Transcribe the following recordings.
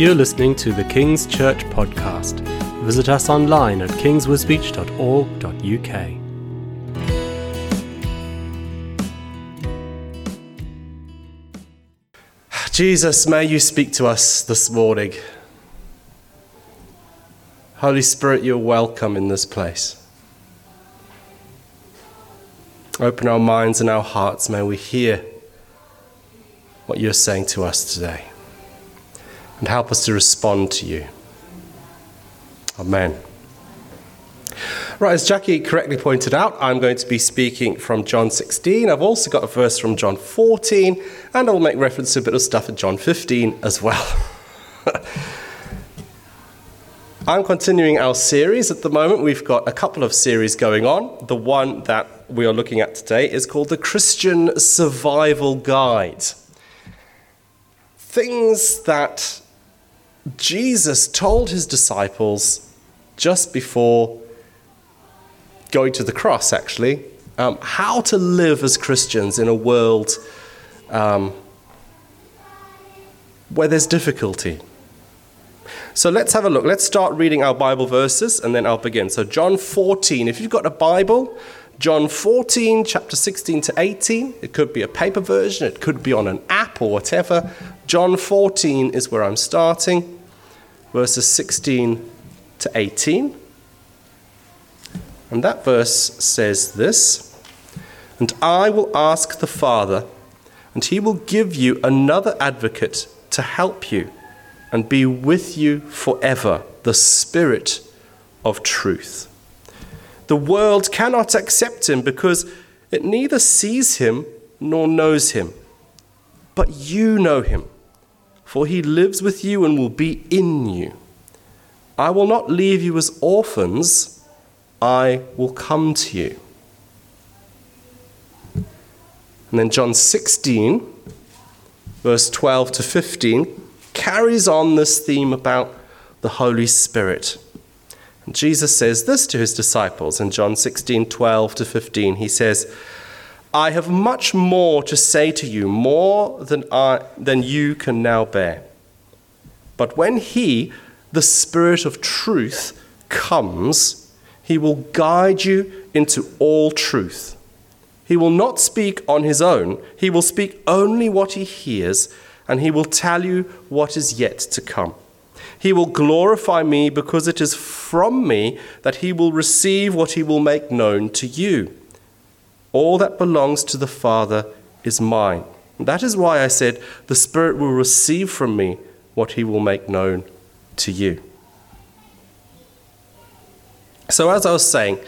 You're listening to the King's Church podcast. Visit us online at kingswisbech.org.uk. Jesus, may you speak to us this morning. Holy Spirit, you're welcome in this place. Open our minds and our hearts. May we hear what you're saying to us today. And help us to respond to you. Amen. Right, as Jackie correctly pointed out, I'm going to be speaking from John 16. I've also got a verse from John 14, and I'll make reference to a bit of stuff in John 15 as well. I'm continuing our series at the moment. We've got a couple of series going on. The one that we are looking at today is called the Christian Survival Guide. Things that Jesus told his disciples just before going to the cross, actually, um, how to live as Christians in a world um, where there's difficulty. So let's have a look. Let's start reading our Bible verses and then I'll begin. So, John 14, if you've got a Bible, John 14, chapter 16 to 18, it could be a paper version, it could be on an app or whatever. John 14 is where I'm starting, verses 16 to 18. And that verse says this And I will ask the Father, and he will give you another advocate to help you and be with you forever, the Spirit of truth. The world cannot accept him because it neither sees him nor knows him. But you know him, for he lives with you and will be in you. I will not leave you as orphans. I will come to you. And then John 16, verse 12 to 15, carries on this theme about the Holy Spirit. And Jesus says this to his disciples in John 16, 12 to 15. He says, I have much more to say to you, more than, I, than you can now bear. But when He, the Spirit of truth, comes, He will guide you into all truth. He will not speak on His own, He will speak only what He hears, and He will tell you what is yet to come. He will glorify me because it is from me that He will receive what He will make known to you. All that belongs to the Father is mine. That is why I said, The Spirit will receive from me what he will make known to you. So, as I was saying,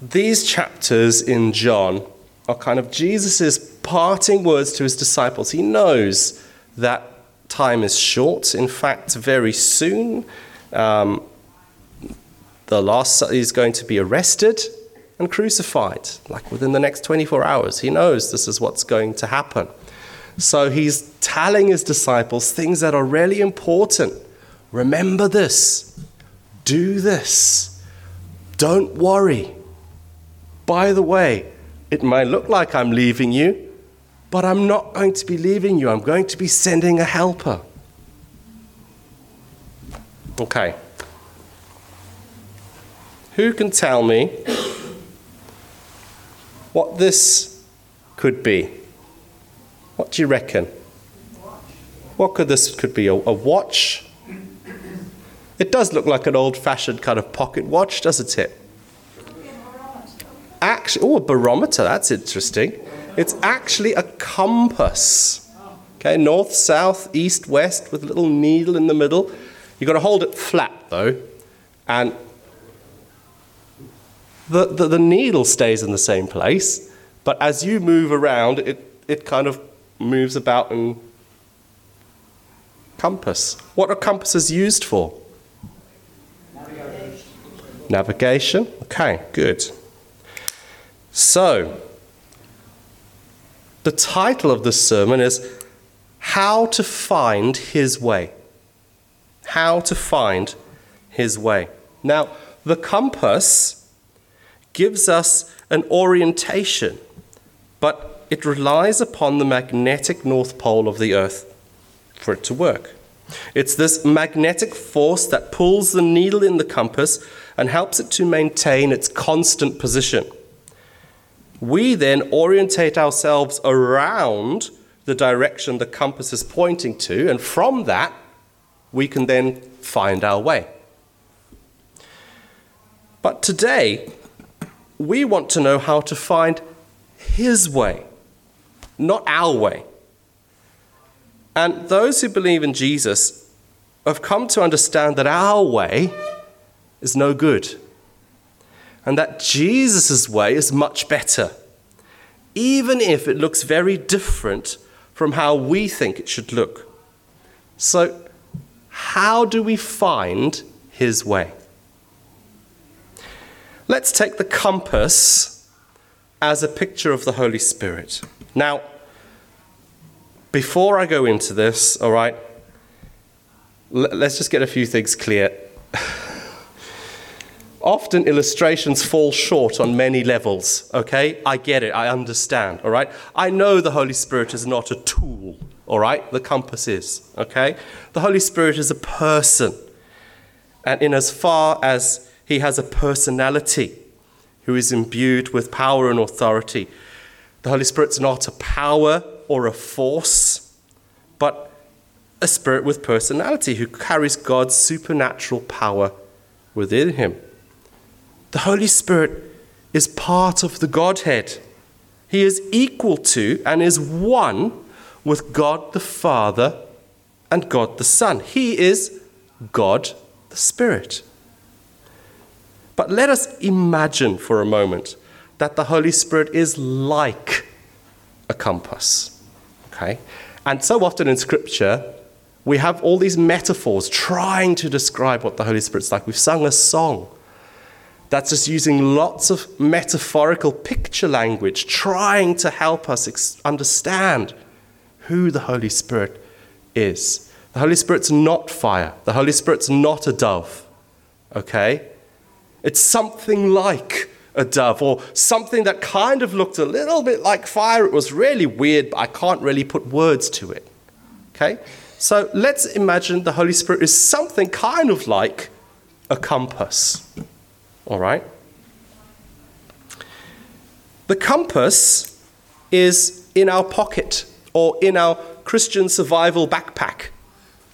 these chapters in John are kind of Jesus' parting words to his disciples. He knows that time is short. In fact, very soon, um, the last is going to be arrested and crucified, like within the next 24 hours. He knows this is what's going to happen. So he's telling his disciples things that are really important. Remember this. Do this. Don't worry. By the way, it might look like I'm leaving you, but I'm not going to be leaving you. I'm going to be sending a helper. Okay. Who can tell me what this could be. What do you reckon? What could this could be? A, a watch? It does look like an old-fashioned kind of pocket watch, doesn't it? Actually, oh, a barometer. That's interesting. It's actually a compass. Okay, north, south, east, west, with a little needle in the middle. You've got to hold it flat though, and the, the, the, needle stays in the same place, but as you move around, it, it kind of moves about in compass. What are compasses used for? Navigation. Navigation? Okay, good. So, the title of this sermon is How to Find His Way. How to Find His Way. Now, the compass gives us an orientation, but it relies upon the magnetic north pole of the Earth for it to work. It's this magnetic force that pulls the needle in the compass and helps it to maintain its constant position. We then orientate ourselves around the direction the compass is pointing to, and from that, we can then find our way. But today, we want to know how to find His way, not our way. And those who believe in Jesus have come to understand that our way is no good and that Jesus' way is much better, even if it looks very different from how we think it should look. So, how do we find His way? Let's take the compass as a picture of the Holy Spirit. Now, before I go into this, all right, let's just get a few things clear. Often illustrations fall short on many levels, okay? I get it, I understand, all right? I know the Holy Spirit is not a tool, all right? The compass is, okay? The Holy Spirit is a person. And in as far as he has a personality who is imbued with power and authority, the Holy Spirit's not a power or a force, but a spirit with personality who carries God's supernatural power within him. The Holy Spirit is part of the Godhead. He is equal to and is one with God the Father and God the Son. He is God the Spirit. But let us imagine for a moment that the Holy Spirit is like a compass. Okay? And so often in Scripture, we have all these metaphors trying to describe what the Holy Spirit's like. We've sung a song that's just using lots of metaphorical picture language, trying to help us ex- understand who the Holy Spirit is. The Holy Spirit's not fire, the Holy Spirit's not a dove. Okay? It's something like a dove or something that kind of looked a little bit like fire. It was really weird, but I can't really put words to it. Okay? So let's imagine the Holy Spirit is something kind of like a compass. All right? The compass is in our pocket or in our Christian survival backpack.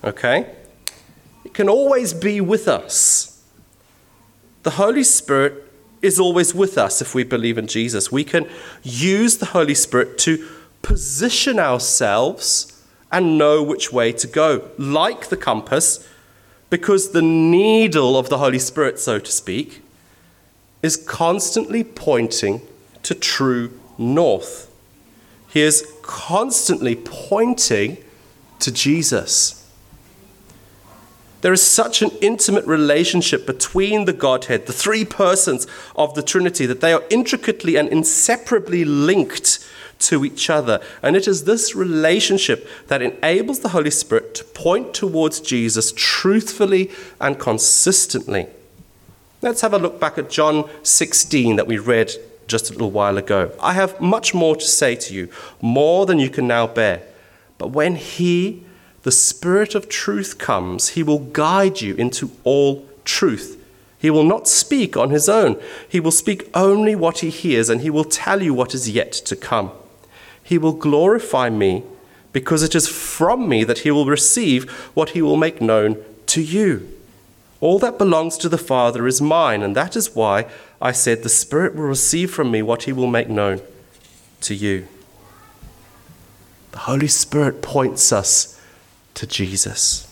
Okay? It can always be with us. The Holy Spirit is always with us if we believe in Jesus. We can use the Holy Spirit to position ourselves and know which way to go, like the compass, because the needle of the Holy Spirit, so to speak, is constantly pointing to true north. He is constantly pointing to Jesus. There is such an intimate relationship between the Godhead, the three persons of the Trinity, that they are intricately and inseparably linked to each other. And it is this relationship that enables the Holy Spirit to point towards Jesus truthfully and consistently. Let's have a look back at John 16 that we read just a little while ago. I have much more to say to you, more than you can now bear. But when He, the Spirit of truth, comes, He will guide you into all truth. He will not speak on His own. He will speak only what He hears, and He will tell you what is yet to come. He will glorify me, because it is from me that He will receive what He will make known to you. All that belongs to the Father is mine, and that is why I said, The Spirit will receive from me what he will make known to you. The Holy Spirit points us to Jesus.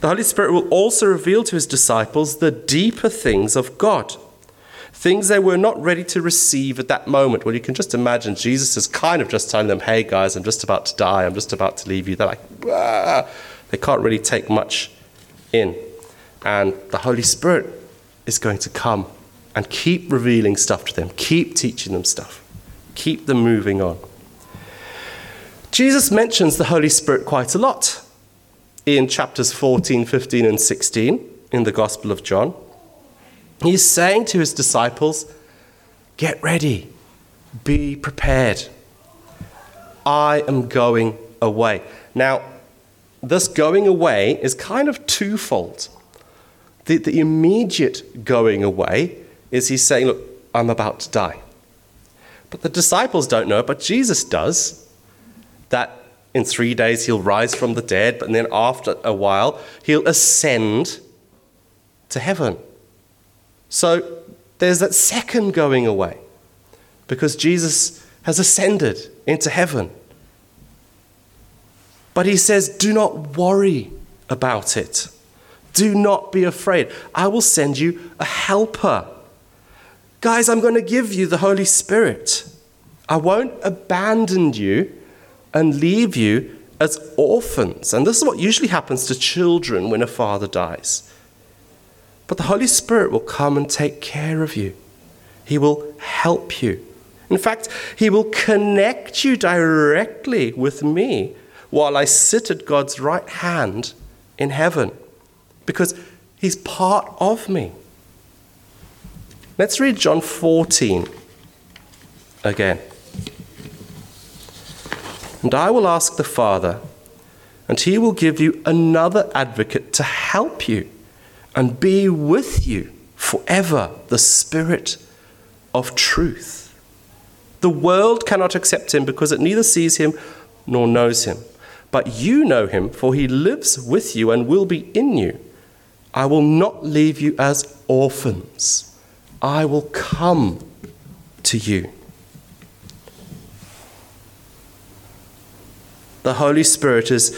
The Holy Spirit will also reveal to his disciples the deeper things of God, things they were not ready to receive at that moment. Well, you can just imagine Jesus is kind of just telling them, Hey, guys, I'm just about to die, I'm just about to leave you. They're like, ah. They can't really take much in. And the Holy Spirit is going to come and keep revealing stuff to them, keep teaching them stuff, keep them moving on. Jesus mentions the Holy Spirit quite a lot in chapters 14, 15, and 16 in the Gospel of John. He's saying to his disciples, Get ready, be prepared. I am going away. Now, this going away is kind of twofold. The, the immediate going away is he's saying, Look, I'm about to die. But the disciples don't know but Jesus does. That in three days he'll rise from the dead, but then after a while he'll ascend to heaven. So there's that second going away because Jesus has ascended into heaven. But he says, Do not worry about it. Do not be afraid. I will send you a helper. Guys, I'm going to give you the Holy Spirit. I won't abandon you and leave you as orphans. And this is what usually happens to children when a father dies. But the Holy Spirit will come and take care of you, He will help you. In fact, He will connect you directly with me while I sit at God's right hand in heaven because He's part of me. Let's read John 14 again. And I will ask the Father, and he will give you another advocate to help you and be with you forever, the Spirit of truth. The world cannot accept him because it neither sees him nor knows him. But you know him, for he lives with you and will be in you. I will not leave you as orphans, I will come to you. The Holy Spirit is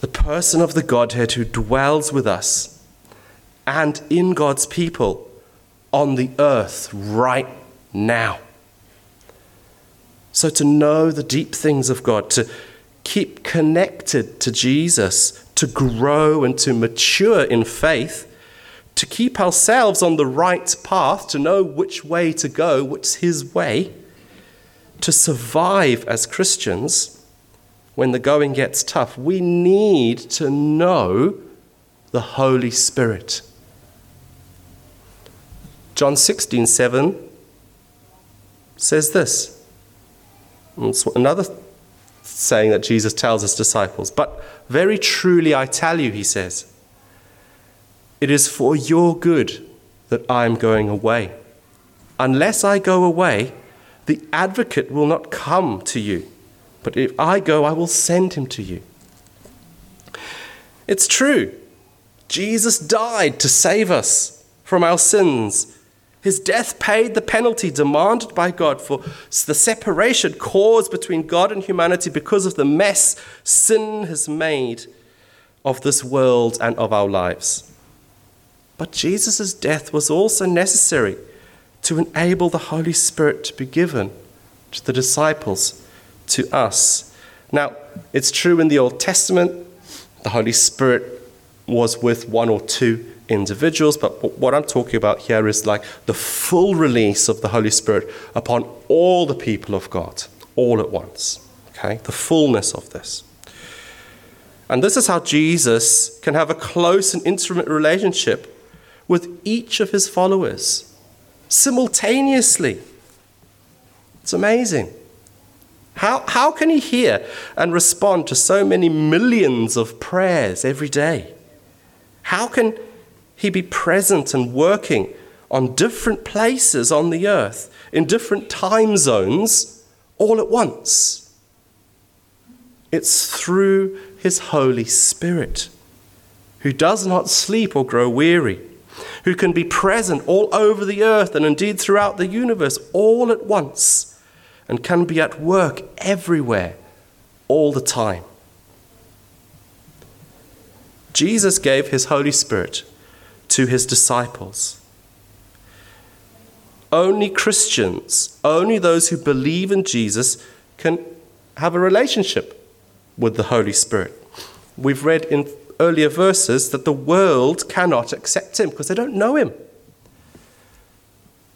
the person of the Godhead who dwells with us and in God's people on the earth right now. So, to know the deep things of God, to keep connected to Jesus, to grow and to mature in faith, to keep ourselves on the right path, to know which way to go, what's His way, to survive as Christians when the going gets tough, we need to know the Holy Spirit. John 16, 7 says this. It's another saying that Jesus tells his disciples. But very truly I tell you, he says, it is for your good that I am going away. Unless I go away, the advocate will not come to you. But if I go, I will send him to you. It's true. Jesus died to save us from our sins. His death paid the penalty demanded by God for the separation caused between God and humanity because of the mess sin has made of this world and of our lives. But Jesus' death was also necessary to enable the Holy Spirit to be given to the disciples to us. Now, it's true in the Old Testament, the Holy Spirit was with one or two individuals, but what I'm talking about here is like the full release of the Holy Spirit upon all the people of God, all at once. Okay? The fullness of this. And this is how Jesus can have a close and intimate relationship with each of his followers simultaneously. It's amazing. How, how can he hear and respond to so many millions of prayers every day? How can he be present and working on different places on the earth, in different time zones, all at once? It's through his Holy Spirit, who does not sleep or grow weary, who can be present all over the earth and indeed throughout the universe all at once and can be at work everywhere, all the time. Jesus gave his Holy Spirit to his disciples. Only Christians, only those who believe in Jesus, can have a relationship with the Holy Spirit. We've read in earlier verses that the world cannot accept him because they don't know him.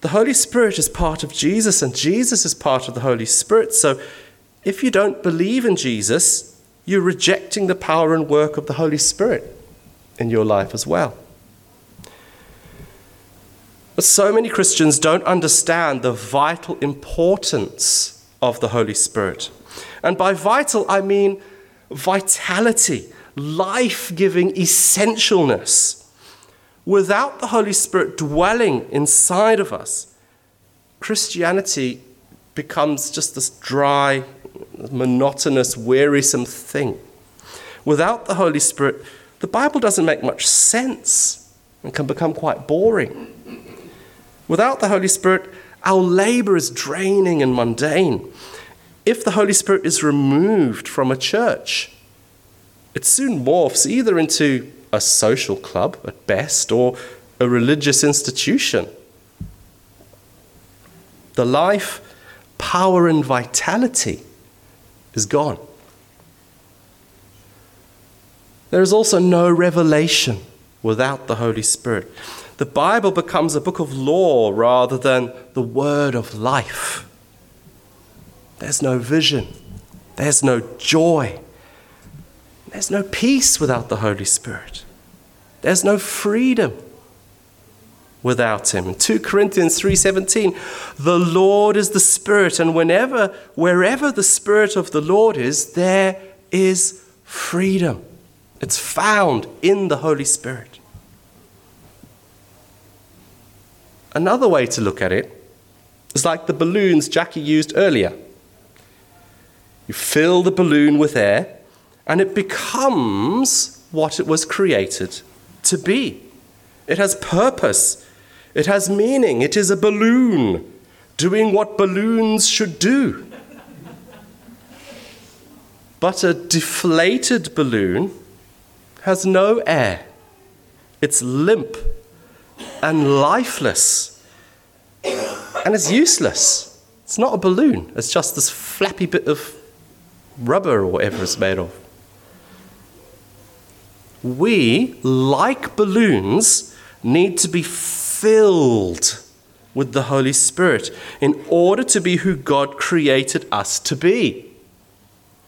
The Holy Spirit is part of Jesus, and Jesus is part of the Holy Spirit. So if you don't believe in Jesus, you're rejecting the power and work of the Holy Spirit in your life as well. But so many Christians don't understand the vital importance of the Holy Spirit. And by vital, I mean vitality, life giving essentialness. Without the Holy Spirit dwelling inside of us, Christianity becomes just this dry, monotonous, wearisome thing. Without the Holy Spirit, the Bible doesn't make much sense and can become quite boring. Without the Holy Spirit, our labor is draining and mundane. If the Holy Spirit is removed from a church, it soon morphs either into a social club at best or a religious institution. The life, power, and vitality is gone. There is also no revelation without the Holy Spirit. The Bible becomes a book of law rather than the word of life. There's no vision, there's no joy, there's no peace without the Holy Spirit, there's no freedom without him. In 2 Corinthians 3:17, the Lord is the Spirit, and whenever wherever the Spirit of the Lord is, there is freedom. It's found in the Holy Spirit. Another way to look at it is like the balloons Jackie used earlier. You fill the balloon with air, and it becomes what it was created to be. It has purpose, it has meaning. It is a balloon doing what balloons should do. But a deflated balloon has no air, it's limp and lifeless, and it's useless. It's not a balloon, it's just this flappy bit of rubber or whatever it's made of. We, like balloons, need to be filled with the Holy Spirit in order to be who God created us to be.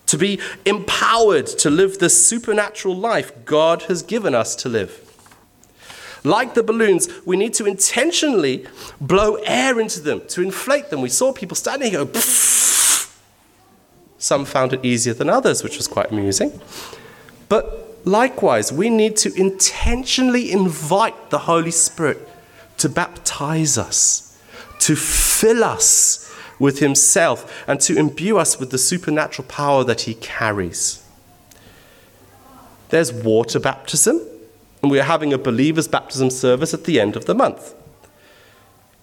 To be empowered to live the supernatural life God has given us to live. Like the balloons, we need to intentionally blow air into them to inflate them. We saw people standing here go, some found it easier than others, which was quite amusing. But likewise, we need to intentionally invite the Holy Spirit to baptize us, to fill us with Himself, and to imbue us with the supernatural power that He carries. There's water baptism, and we are having a believer's baptism service at the end of the month.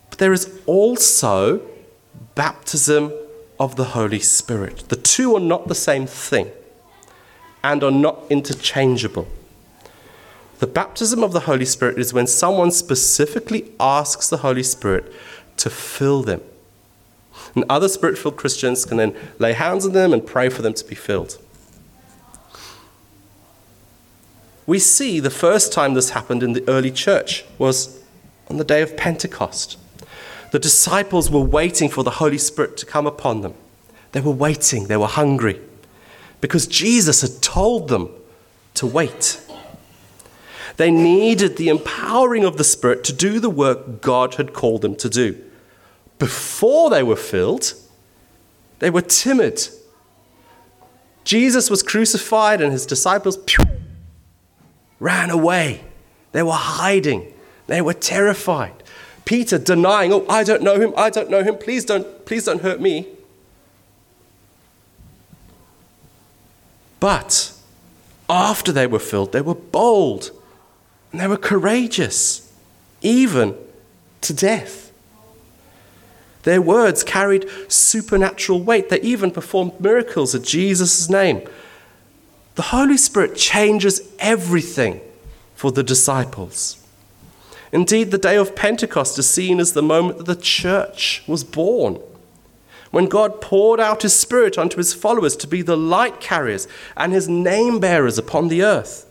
But there is also baptism of the Holy Spirit. The two are not the same thing and are not interchangeable. The baptism of the Holy Spirit is when someone specifically asks the Holy Spirit to fill them. And other spirit filled Christians can then lay hands on them and pray for them to be filled. We see the first time this happened in the early church was on the day of Pentecost. The disciples were waiting for the Holy Spirit to come upon them. They were waiting, they were hungry, because Jesus had told them to wait. They needed the empowering of the Spirit to do the work God had called them to do. Before they were filled, they were timid. Jesus was crucified, and his disciples pew, ran away. They were hiding, they were terrified. Peter denying, "Oh, I don't know him. I don't know him. Please don't please don't hurt me." But after they were filled, they were bold and they were courageous, even to death. Their words carried supernatural weight. They even performed miracles in Jesus' name. The Holy Spirit changes everything for the disciples. Indeed, the day of Pentecost is seen as the moment that the church was born. When God poured out his Spirit onto his followers to be the light carriers and his name bearers upon the earth.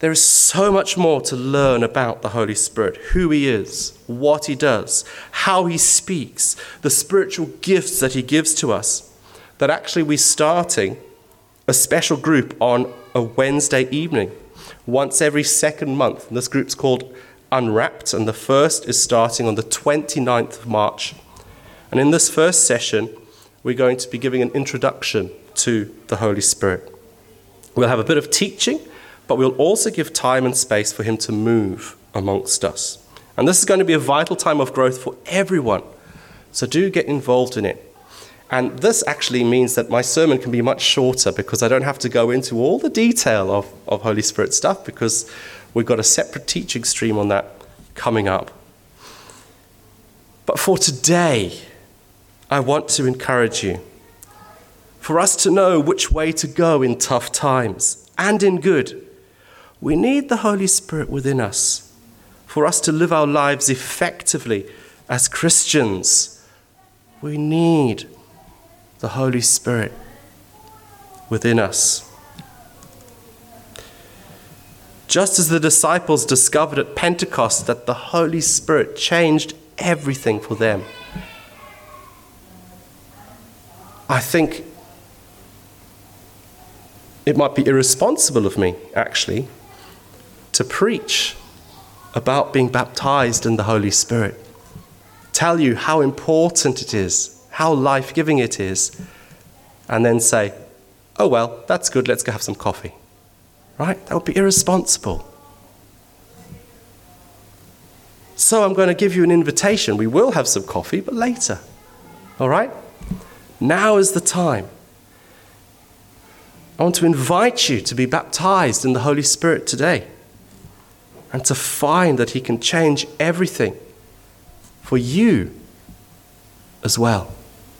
There is so much more to learn about the Holy Spirit who he is, what he does, how he speaks, the spiritual gifts that he gives to us. That actually we're starting a special group on a Wednesday evening once every second month. And this group's called Unwrapped, and the first is starting on the 29th of March. And in this first session, we're going to be giving an introduction to the Holy Spirit. We'll have a bit of teaching, but we'll also give time and space for Him to move amongst us. And this is going to be a vital time of growth for everyone. So do get involved in it. And this actually means that my sermon can be much shorter because I don't have to go into all the detail of, of Holy Spirit stuff because we've got a separate teaching stream on that coming up. But for today, I want to encourage you for us to know which way to go in tough times and in good. We need the Holy Spirit within us for us to live our lives effectively as Christians. We need the Holy Spirit within us. Just as the disciples discovered at Pentecost that the Holy Spirit changed everything for them, I think it might be irresponsible of me, actually, to preach about being baptized in the Holy Spirit, tell you how important it is how life giving it is, and then say, oh, well, that's good, let's go have some coffee. Right? That would be irresponsible. So I'm going to give you an invitation. We will have some coffee, but later. All right? Now is the time. I want to invite you to be baptized in the Holy Spirit today and to find that He can change everything for you as well.